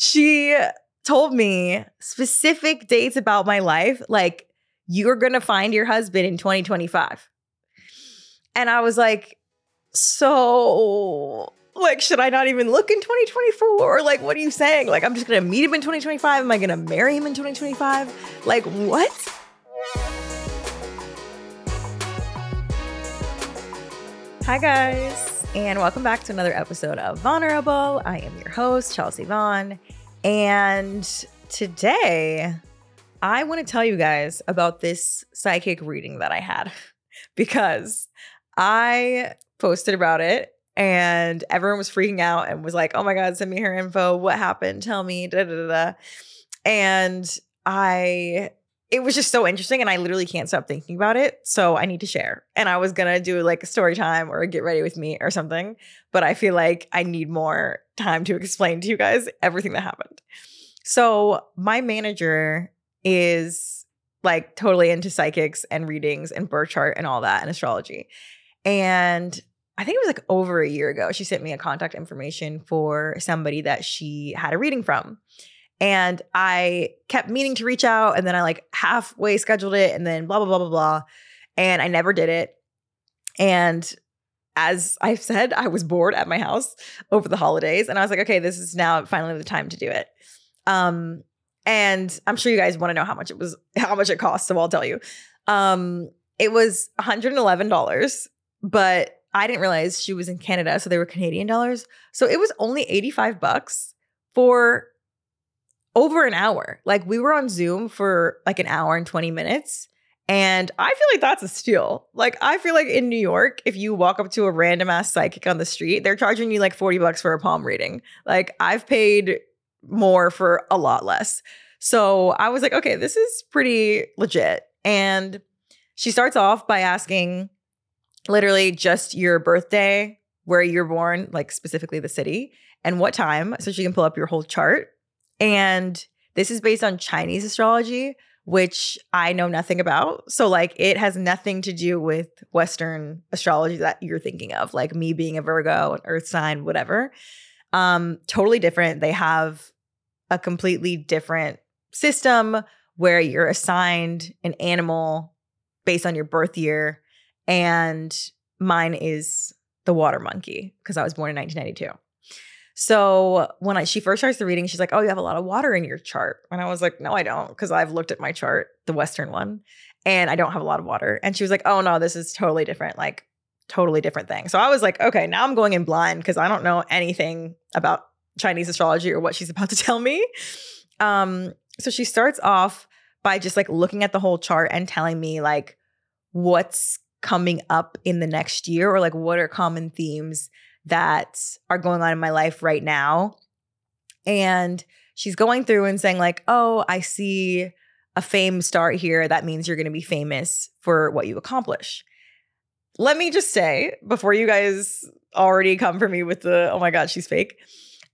she told me specific dates about my life, like you're gonna find your husband in 2025. And I was like, so like, should I not even look in 2024? Or like, what are you saying? Like, I'm just gonna meet him in 2025? Am I gonna marry him in 2025? Like, what? Hi, guys, and welcome back to another episode of Vulnerable. I am your host, Chelsea Vaughn, and today I want to tell you guys about this psychic reading that I had because I posted about it and everyone was freaking out and was like, oh my God, send me her info. What happened? Tell me. Da, da, da. And I it was just so interesting and I literally can't stop thinking about it. So I need to share. And I was going to do like a story time or get ready with me or something, but I feel like I need more time to explain to you guys everything that happened. So my manager is like totally into psychics and readings and birth chart and all that and astrology. And I think it was like over a year ago, she sent me a contact information for somebody that she had a reading from. And I kept meaning to reach out and then I like halfway scheduled it and then blah, blah, blah, blah, blah. And I never did it. And as I've said, I was bored at my house over the holidays. And I was like, okay, this is now finally the time to do it. Um, and I'm sure you guys want to know how much it was, how much it cost. So I'll tell you. Um, it was $111, but I didn't realize she was in Canada. So they were Canadian dollars. So it was only 85 bucks for over an hour. Like we were on Zoom for like an hour and 20 minutes. And I feel like that's a steal. Like I feel like in New York, if you walk up to a random ass psychic on the street, they're charging you like 40 bucks for a palm reading. Like I've paid more for a lot less. So I was like, okay, this is pretty legit. And she starts off by asking literally just your birthday, where you're born, like specifically the city, and what time. So she can pull up your whole chart. And this is based on Chinese astrology, which I know nothing about. So, like, it has nothing to do with Western astrology that you're thinking of, like me being a Virgo, an earth sign, whatever. Um, totally different. They have a completely different system where you're assigned an animal based on your birth year. And mine is the water monkey because I was born in 1992. So when I, she first starts the reading, she's like, "Oh, you have a lot of water in your chart," and I was like, "No, I don't," because I've looked at my chart, the Western one, and I don't have a lot of water. And she was like, "Oh no, this is totally different, like totally different thing." So I was like, "Okay, now I'm going in blind because I don't know anything about Chinese astrology or what she's about to tell me." Um, so she starts off by just like looking at the whole chart and telling me like what's coming up in the next year or like what are common themes that are going on in my life right now. And she's going through and saying, like, oh, I see a fame start here. That means you're going to be famous for what you accomplish. Let me just say, before you guys already come for me with the, oh my God, she's fake,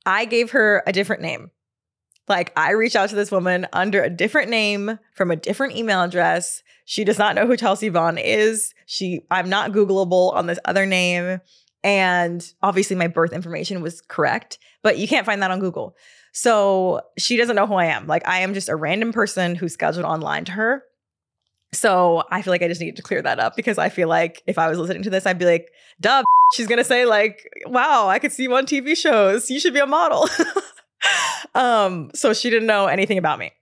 I gave her a different name. Like, I reached out to this woman under a different name from a different email address. She does not know who Chelsea Vaughn is. She, I'm not Googleable on this other name. And obviously, my birth information was correct, but you can't find that on Google. So she doesn't know who I am. Like, I am just a random person who's scheduled online to her. So I feel like I just needed to clear that up because I feel like if I was listening to this, I'd be like, duh, she's gonna say, like, wow, I could see you on TV shows. You should be a model. um, so she didn't know anything about me.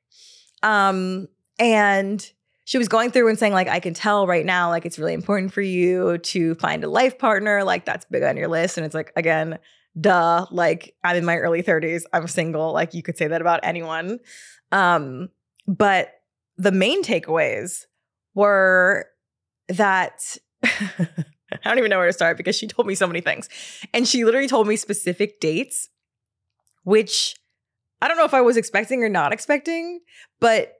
Um, and she was going through and saying like i can tell right now like it's really important for you to find a life partner like that's big on your list and it's like again duh like i'm in my early 30s i'm single like you could say that about anyone um but the main takeaways were that I don't even know where to start because she told me so many things. And she literally told me specific dates, which I don't know if I was expecting or not expecting, but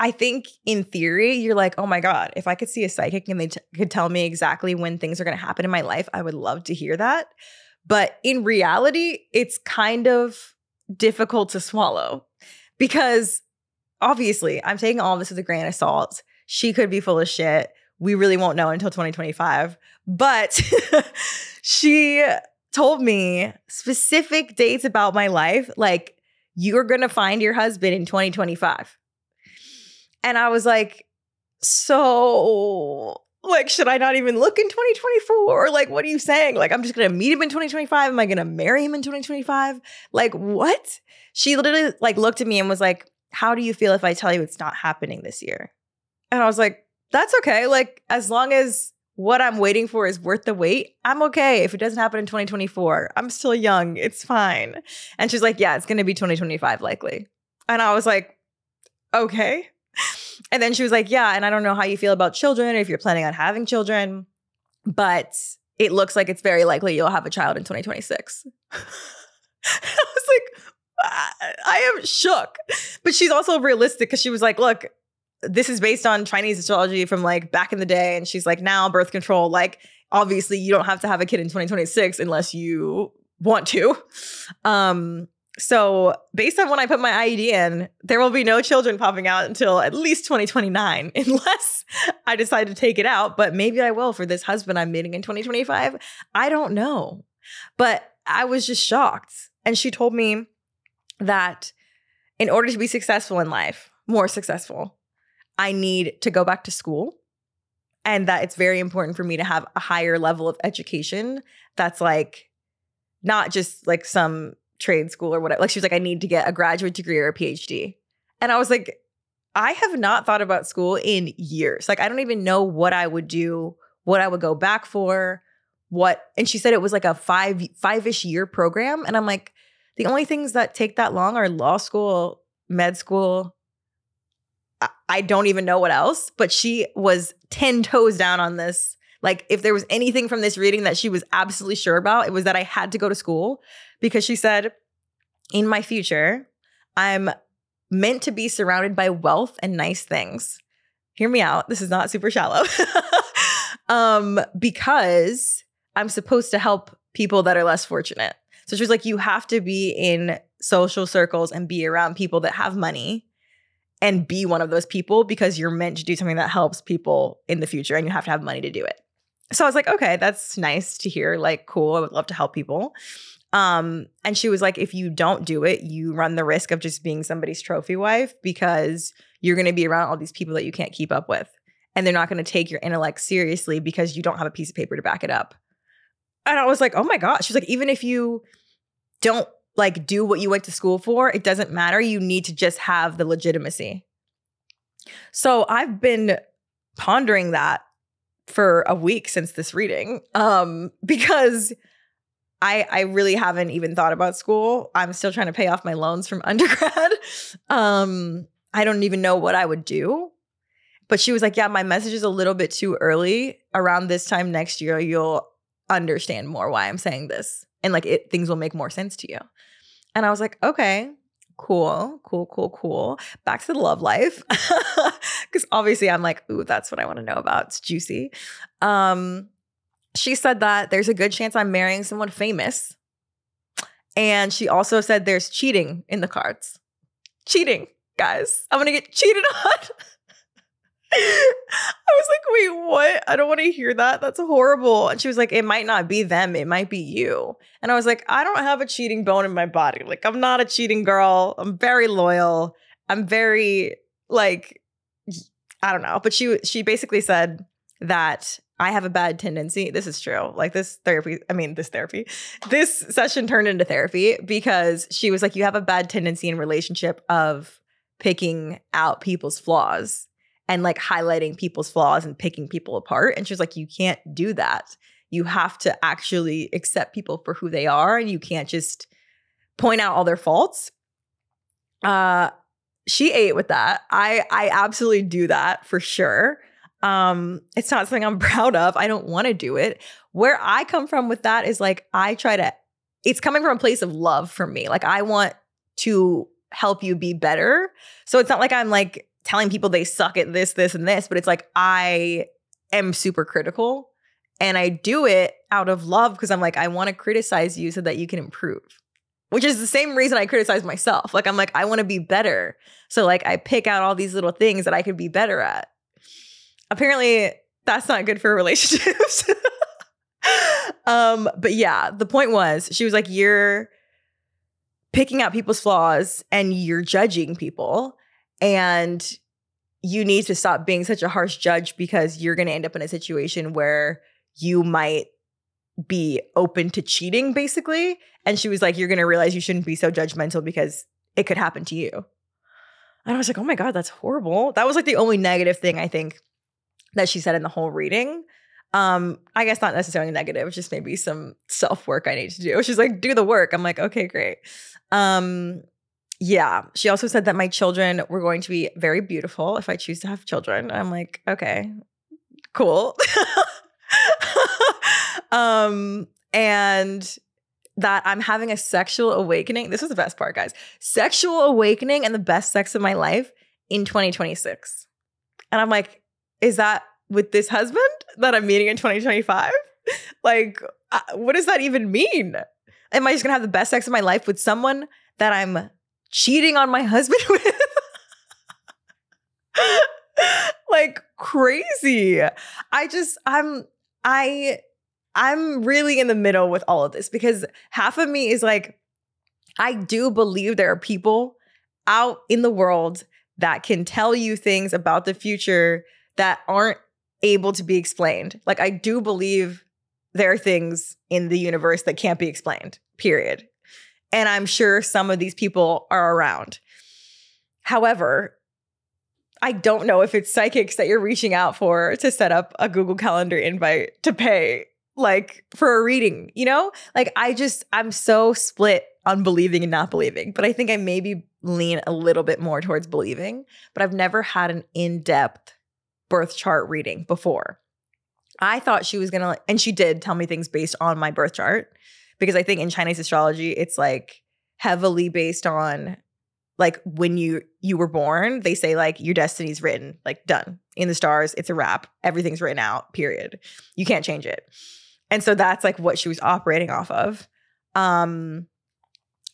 I think in theory, you're like, oh my God, if I could see a psychic and they t- could tell me exactly when things are going to happen in my life, I would love to hear that. But in reality, it's kind of difficult to swallow because obviously I'm taking all this with a grain of salt. She could be full of shit. We really won't know until 2025. But she told me specific dates about my life, like you're going to find your husband in 2025. And I was like, so like should i not even look in 2024 like what are you saying? Like i'm just gonna meet him in 2025 am i gonna marry him in 2025 like what? She literally like looked at me and was like how do you feel if i tell you it's not happening this year? And i was like that's okay. Like as long as what i'm waiting for is worth the wait i'm okay. If it doesn't happen in 2024 i'm still young. It's fine. And she's like yeah it's gonna be 2025 likely. And i was like okay and then she was like, Yeah, and I don't know how you feel about children, or if you're planning on having children, but it looks like it's very likely you'll have a child in 2026. I was like, I am shook. But she's also realistic because she was like, Look, this is based on Chinese astrology from like back in the day. And she's like, Now birth control, like, obviously you don't have to have a kid in 2026 unless you want to. Um, so, based on when I put my IUD in, there will be no children popping out until at least 2029, unless I decide to take it out. But maybe I will for this husband I'm meeting in 2025. I don't know. But I was just shocked. And she told me that in order to be successful in life, more successful, I need to go back to school. And that it's very important for me to have a higher level of education that's like not just like some trade school or whatever. Like she was like, I need to get a graduate degree or a PhD. And I was like, I have not thought about school in years. Like I don't even know what I would do, what I would go back for, what and she said it was like a five five-ish year program. And I'm like, the only things that take that long are law school, med school. I, I don't even know what else, but she was 10 toes down on this. Like, if there was anything from this reading that she was absolutely sure about, it was that I had to go to school because she said, in my future, I'm meant to be surrounded by wealth and nice things. Hear me out. This is not super shallow. um, because I'm supposed to help people that are less fortunate. So she was like, you have to be in social circles and be around people that have money and be one of those people because you're meant to do something that helps people in the future and you have to have money to do it. So I was like, okay, that's nice to hear. Like, cool. I would love to help people. Um, and she was like, if you don't do it, you run the risk of just being somebody's trophy wife because you're going to be around all these people that you can't keep up with. And they're not going to take your intellect seriously because you don't have a piece of paper to back it up. And I was like, oh my gosh. She's like, even if you don't like do what you went to school for, it doesn't matter. You need to just have the legitimacy. So I've been pondering that for a week since this reading um, because I I really haven't even thought about school. I'm still trying to pay off my loans from undergrad. um, I don't even know what I would do. But she was like, "Yeah, my message is a little bit too early. Around this time next year, you'll understand more why I'm saying this, and like it things will make more sense to you." And I was like, "Okay, cool, cool, cool, cool. Back to the love life. Cause obviously I'm like, ooh, that's what I want to know about. It's juicy. Um, she said that there's a good chance I'm marrying someone famous. And she also said there's cheating in the cards. Cheating, guys. I'm gonna get cheated on. I was like, wait, what? I don't want to hear that. That's horrible. And she was like, it might not be them, it might be you. And I was like, I don't have a cheating bone in my body. Like, I'm not a cheating girl. I'm very loyal. I'm very like, I don't know. But she she basically said that I have a bad tendency. This is true. Like this therapy, I mean, this therapy, this session turned into therapy because she was like, you have a bad tendency in relationship of picking out people's flaws and like highlighting people's flaws and picking people apart. And she was like, you can't do that. You have to actually accept people for who they are and you can't just point out all their faults. Uh, she ate with that. I I absolutely do that for sure. Um, it's not something I'm proud of. I don't want to do it. Where I come from with that is like I try to it's coming from a place of love for me. Like I want to help you be better. So it's not like I'm like telling people they suck at this, this, and this, but it's like I am super critical and I do it out of love because I'm like, I want to criticize you so that you can improve. Which is the same reason I criticize myself. Like, I'm like, I want to be better. So, like, I pick out all these little things that I could be better at apparently that's not good for relationships. um, but yeah, the point was she was like, You're picking out people's flaws and you're judging people and you need to stop being such a harsh judge because you're going to end up in a situation where you might be open to cheating basically. And she was like you're going to realize you shouldn't be so judgmental because it could happen to you. And i was like oh my god that's horrible. That was like the only negative thing i think that she said in the whole reading. Um i guess not necessarily negative just maybe some self work i need to do. She's like do the work. I'm like okay great. Um yeah she also said that my children were going to be very beautiful if i choose to have children. I'm like okay cool. Um and that i'm having a sexual awakening this was the best part guys sexual awakening and the best sex of my life in 2026 and i'm like is that with this husband that i'm meeting in 2025 like uh, what does that even mean? Am i just gonna have the best sex of my life with someone that i'm cheating on my husband with? Like crazy. I just i'm i i'm really in the middle with all of this because half of me is like i do believe there are people out in the world that can tell you things about the future that aren't able to be explained like i do believe there are things in the universe that can't be explained period and I'm sure some of these people are around. However, I don't know if it's psychics that you're reaching out for to set up a Google Calendar invite to pay like for a reading, you know? Like I just I'm so split on believing and not believing, but I think I maybe lean a little bit more towards believing, but I've never had an in-depth birth chart reading before. I thought she was to and she did tell me things based on my birth chart because I think in Chinese astrology, it's like heavily based on like when you you were born, they say like your destiny's written, like done in the stars, it's a wrap, everything's written out, period. You can't change it. And so that's like what she was operating off of. Um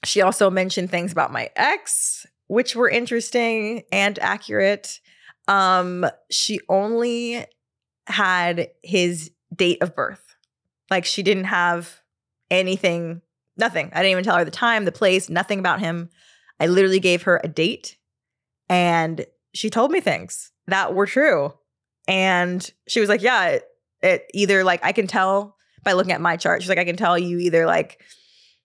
she also mentioned things about my ex, which were interesting and accurate. Um she only had his date of birth. Like she didn't have anything, nothing. I didn't even tell her the time, the place, nothing about him. I literally gave her a date and she told me things that were true. And she was like, Yeah, it, it either like I can tell by looking at my chart. She's like, I can tell you either like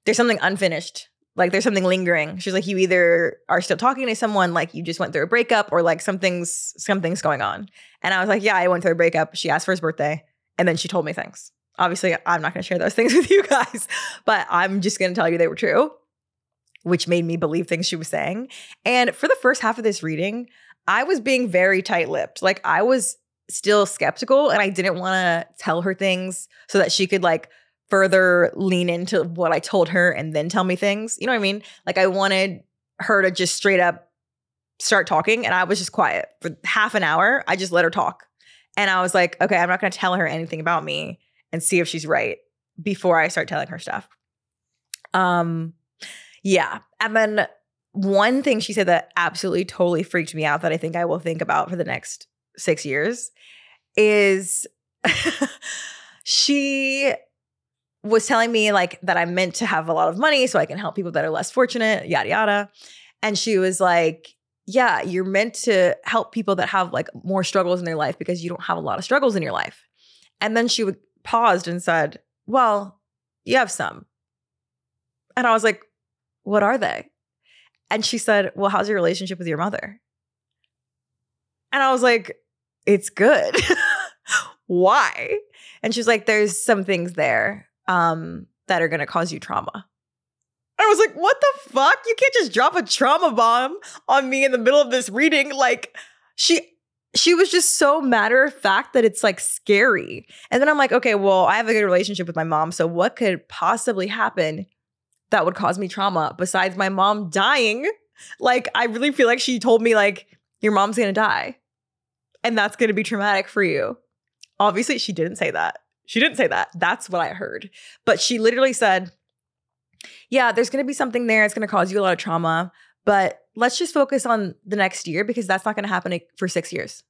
there's something unfinished, like there's something lingering. She's like, you either are still talking to someone, like you just went through a breakup, or like something's something's going on. And I was like, Yeah, I went through a breakup. She asked for his birthday, and then she told me things. Obviously, I'm not going to share those things with you guys, but I'm just going to tell you they were true, which made me believe things she was saying. And for the first half of this reading, I was being very tight lipped. Like, I was still skeptical and I didn't want to tell her things so that she could like further lean into what I told her and then tell me things. You know what I mean? Like, I wanted her to just straight up start talking and I was just quiet for half an hour. I just let her talk. And I was like, okay, I'm not going to tell her anything about me and see if she's right before I start telling her stuff. Um, yeah. And then one thing she said that absolutely totally freaked me out that I think I will think about for the next six years is she was telling me like that I'm meant to have a lot of money so I can help people that are less fortunate, yada yada. And she was like, Yeah, you're meant to help people that have like more struggles in their life because you don't have a lot of struggles in your life. And then she would paused and said, Well, you have some. And I was like, What are they? And she said, Well, how's your relationship with your mother? And I was like, It's good. Why? And she's like, There's some things there um, that are going to cause you trauma. I was like, what the fuck? You can't just drop a trauma bomb on me in the middle of this reading. Like, she she was just so matter of fact that it's like scary. And then I'm like, okay, well, I have a good relationship with my mom. So what could possibly happen that would cause me trauma besides my mom dying? Like, I really feel like she told me, like, your mom's gonna die. And that's gonna be traumatic for you. Obviously, she didn't say that. She didn't say that. That's what I heard. But she literally said, yeah, there's gonna be something there. It's gonna cause you a lot of trauma. But let's just focus on the next year because that's not going to happen for six years.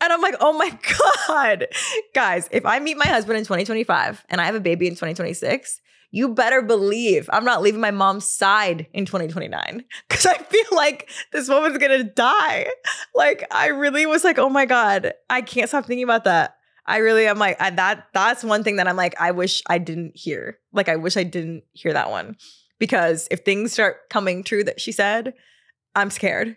And I'm like, oh my God. Guys, if I meet my husband in 2025 and I have a baby in 2026, you better believe I'm not leaving my mom's side in 2029 because I feel like this woman's gonna die. Like, I really was like, oh my God, I can't stop thinking about that. I really am like, I, that, that's one thing that I'm like, I wish I didn't hear. Like, I wish I didn't hear that one because if things start coming true that she said, I'm scared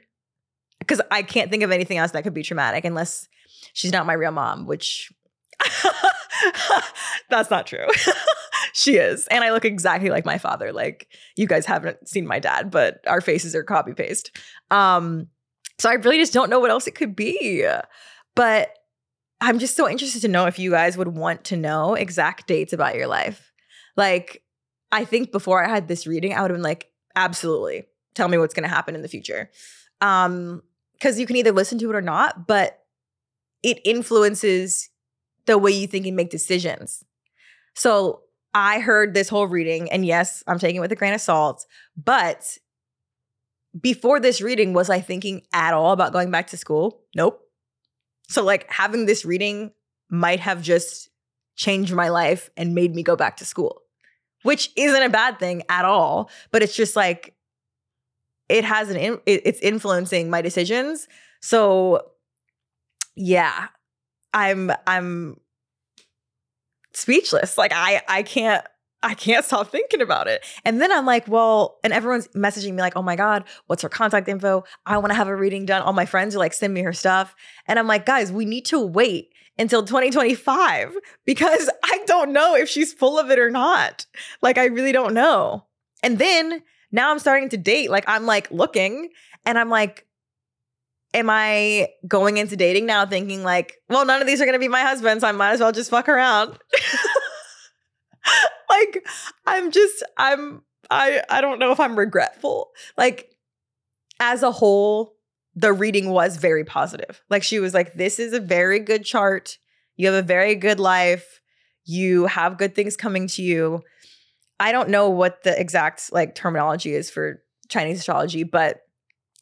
because I can't think of anything else that could be traumatic unless she's not my real mom, which that's not true. she is. And I look exactly like my father. Like you guys haven't seen my dad, but our faces are copy paste. Um so I really just don't know what else it could be. But I'm just so interested to know if you guys would want to know exact dates about your life. Like I think before I had this reading, I would have been like, absolutely. Tell me what's going to happen in the future. Um cuz you can either listen to it or not, but it influences the way you think and make decisions. So I heard this whole reading, and yes, I'm taking it with a grain of salt, but before this reading, was I thinking at all about going back to school? Nope. So, like, having this reading might have just changed my life and made me go back to school, which isn't a bad thing at all. But it's just like, it has an, in, it's influencing my decisions. So, yeah, I'm I'm speechless. Like I I can't I can't stop thinking about it. And then I'm like, well, and everyone's messaging me like, oh my God, what's her contact info? I want to have a reading done. All my friends are like, send me her stuff. And I'm like, guys, we need to wait until 2025 because I don't know if she's full of it or not. Like, I really don't know. And then now I'm starting to date. Like, I'm like looking and I'm like, am I going into dating now thinking like, well, none of these are going to be my husbands. I might as well just fuck around. like I'm just I'm I I don't know if I'm regretful. Like as a whole, the reading was very positive. Like she was like this is a very good chart. You have a very good life. You have good things coming to you. I don't know what the exact like terminology is for Chinese astrology, but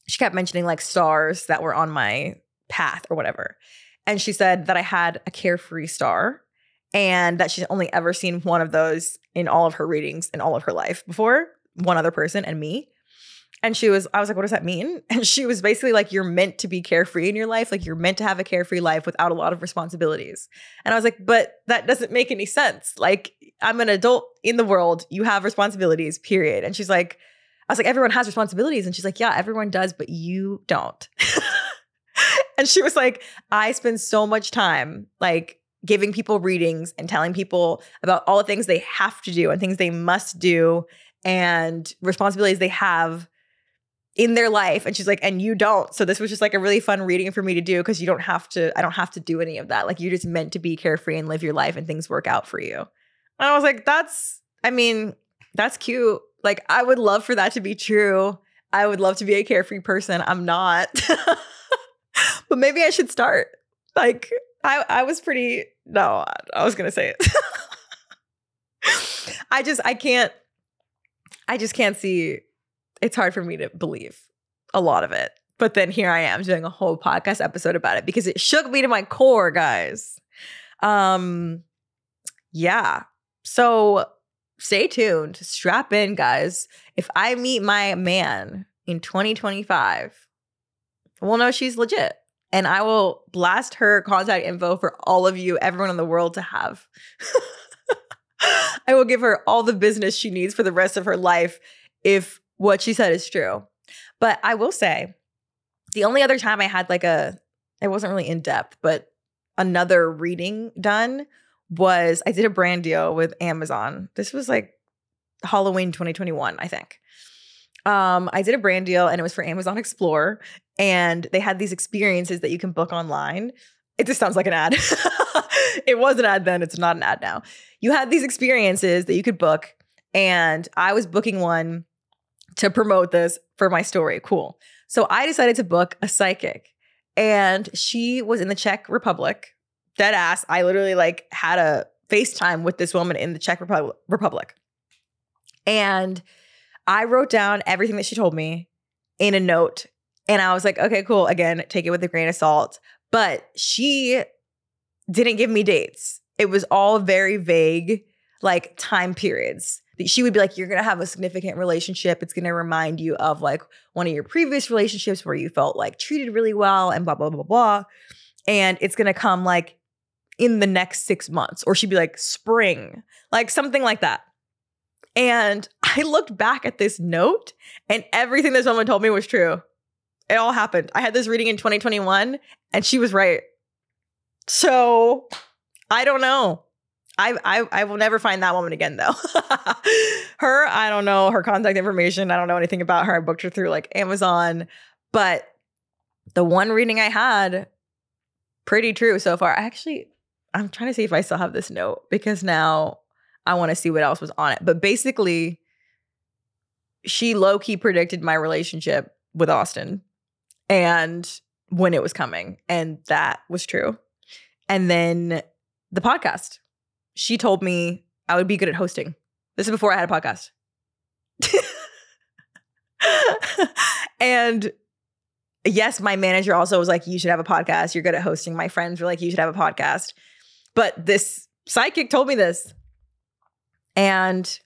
she kept mentioning like stars that were on my path or whatever. And she said that I had a carefree star and that she's only ever seen one of those in all of her readings in all of her life before, one other person and me. And she was, I was like, what does that mean? And she was basically like, you're meant to be carefree in your life. Like, you're meant to have a carefree life without a lot of responsibilities. And I was like, but that doesn't make any sense. Like, I'm an adult in the world. You have responsibilities, period. And she's like, I was like, everyone has responsibilities. And she's like, yeah, everyone does, but you don't. and she was like, I spend so much time like giving people readings and telling people about all the things they have to do and things they must do and responsibilities they have in their life and she's like and you don't so this was just like a really fun reading for me to do because you don't have to i don't have to do any of that like you're just meant to be carefree and live your life and things work out for you and i was like that's i mean that's cute like, I would love for that to be true. I would love to be a carefree person. I'm not. but maybe I should start. Like, I, I was pretty, no, I was to say it. I just, I can't, I just can't see, it's hard for me to believe a lot of it. But then here I am doing a whole podcast episode about it because it shook me to my core, guys. Um, yeah. So stay tuned, strap in, guys. If I meet my man in 2025, we'll know she's legit. And I will blast her contact info for all of you, everyone in the world to have. I will give her all the business she needs for the rest of her life if what she said is true. But I will say, the only other time I had like a, it wasn't really in depth, but another reading done was I did a brand deal with Amazon. This was like Halloween 2021, I think. Um, I did a brand deal and it was for Amazon Explore, and they had these experiences that you can book online. It just sounds like an ad. it was an ad then, it's not an ad now. You had these experiences that you could book, and I was booking one to promote this for my story. Cool. So I decided to book a psychic, and she was in the Czech Republic, dead ass. I literally like had a FaceTime with this woman in the Czech Repu- Republic. And I wrote down everything that she told me in a note. And I was like, okay, cool. Again, take it with a grain of salt. But she didn't give me dates. It was all very vague, like time periods. she would be like, You're gonna have a significant relationship. It's gonna remind you of like one of your previous relationships where you felt like treated really well and blah, blah, blah, blah. And it's gonna come like in the next six months. Or she'd be like, Spring, like something like that. And I looked back at this note and everything this woman told me was true. It all happened. I had this reading in 2021 and she was right. So I don't know. I, I I will never find that woman again though. her, I don't know her contact information. I don't know anything about her. I booked her through like Amazon, but the one reading I had, pretty true so far. I actually, I'm trying to see if I still have this note because now I want to see what else was on it. But basically, she low key predicted my relationship with Austin and when it was coming, and that was true. And then the podcast she told me I would be good at hosting. This is before I had a podcast. and yes, my manager also was like, You should have a podcast. You're good at hosting. My friends were like, You should have a podcast. But this psychic told me this. And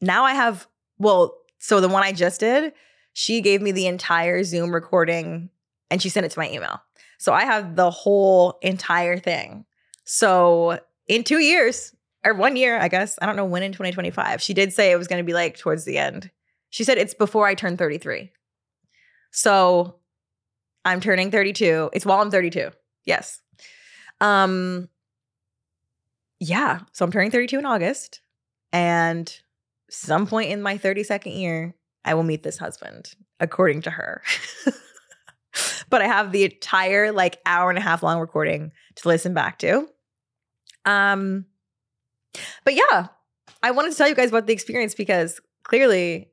now I have, well, so the one I just did, she gave me the entire Zoom recording and she sent it to my email. So I have the whole entire thing. So in two years or one year, I guess. I don't know when in 2025. She did say it was going to be like towards the end. She said it's before I turn 33. So I'm turning 32. It's while I'm 32. Yes. Um yeah, so I'm turning 32 in August and some point in my 32nd year I will meet this husband according to her. but I have the entire like hour and a half long recording to listen back to. Um, but yeah, I wanted to tell you guys about the experience because clearly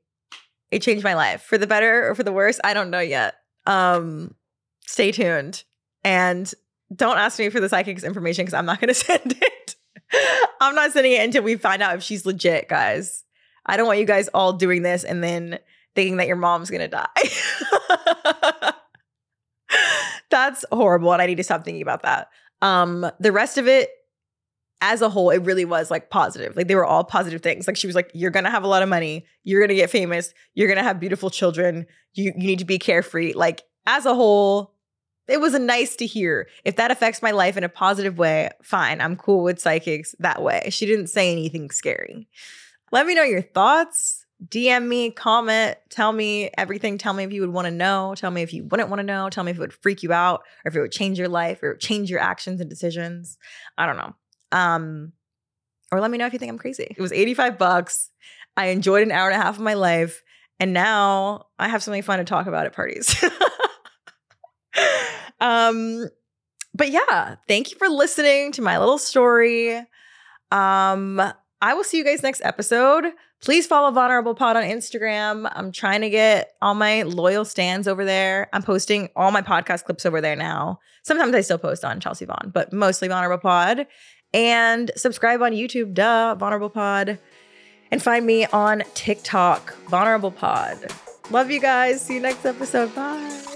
it changed my life for the better or for the worse. I don't know yet. Um, stay tuned and don't ask me for the psychic's information because I'm not going to send it. I'm not sending it until we find out if she's legit, guys. I don't want you guys all doing this and then thinking that your mom's to die. That's horrible. And I need to stop thinking about that. Um, the rest of it as a whole, it really was like positive. Like they were all positive things. Like she was like, "You're gonna have a lot of money. You're gonna get famous. You're gonna have beautiful children. You you need to be carefree." Like as a whole, it was nice to hear. If that affects my life in a positive way, fine. I'm cool with psychics that way. She didn't say anything scary. Let me know your thoughts. DM me, comment, tell me everything. Tell me if you would want to know. Tell me if you wouldn't want to know. Tell me if it would freak you out or if it would change your life or change your actions and decisions. I don't know. Um, or let me know if you think I'm crazy. It was 85 bucks. I enjoyed an hour and a half of my life. And now I have something fun to talk about at parties. um, but yeah, thank you for listening to my little story. Um, I will see you guys next episode. Please follow Vulnerable Pod on Instagram. I'm trying to get all my loyal stands over there. I'm posting all my podcast clips over there now. Sometimes I still post on Chelsea Vaughn, but mostly Vulnerable Pod and subscribe on YouTube, duh, Vulnerable Pod. And find me on TikTok, Vulnerable Pod. Love you guys. See you next episode. Bye.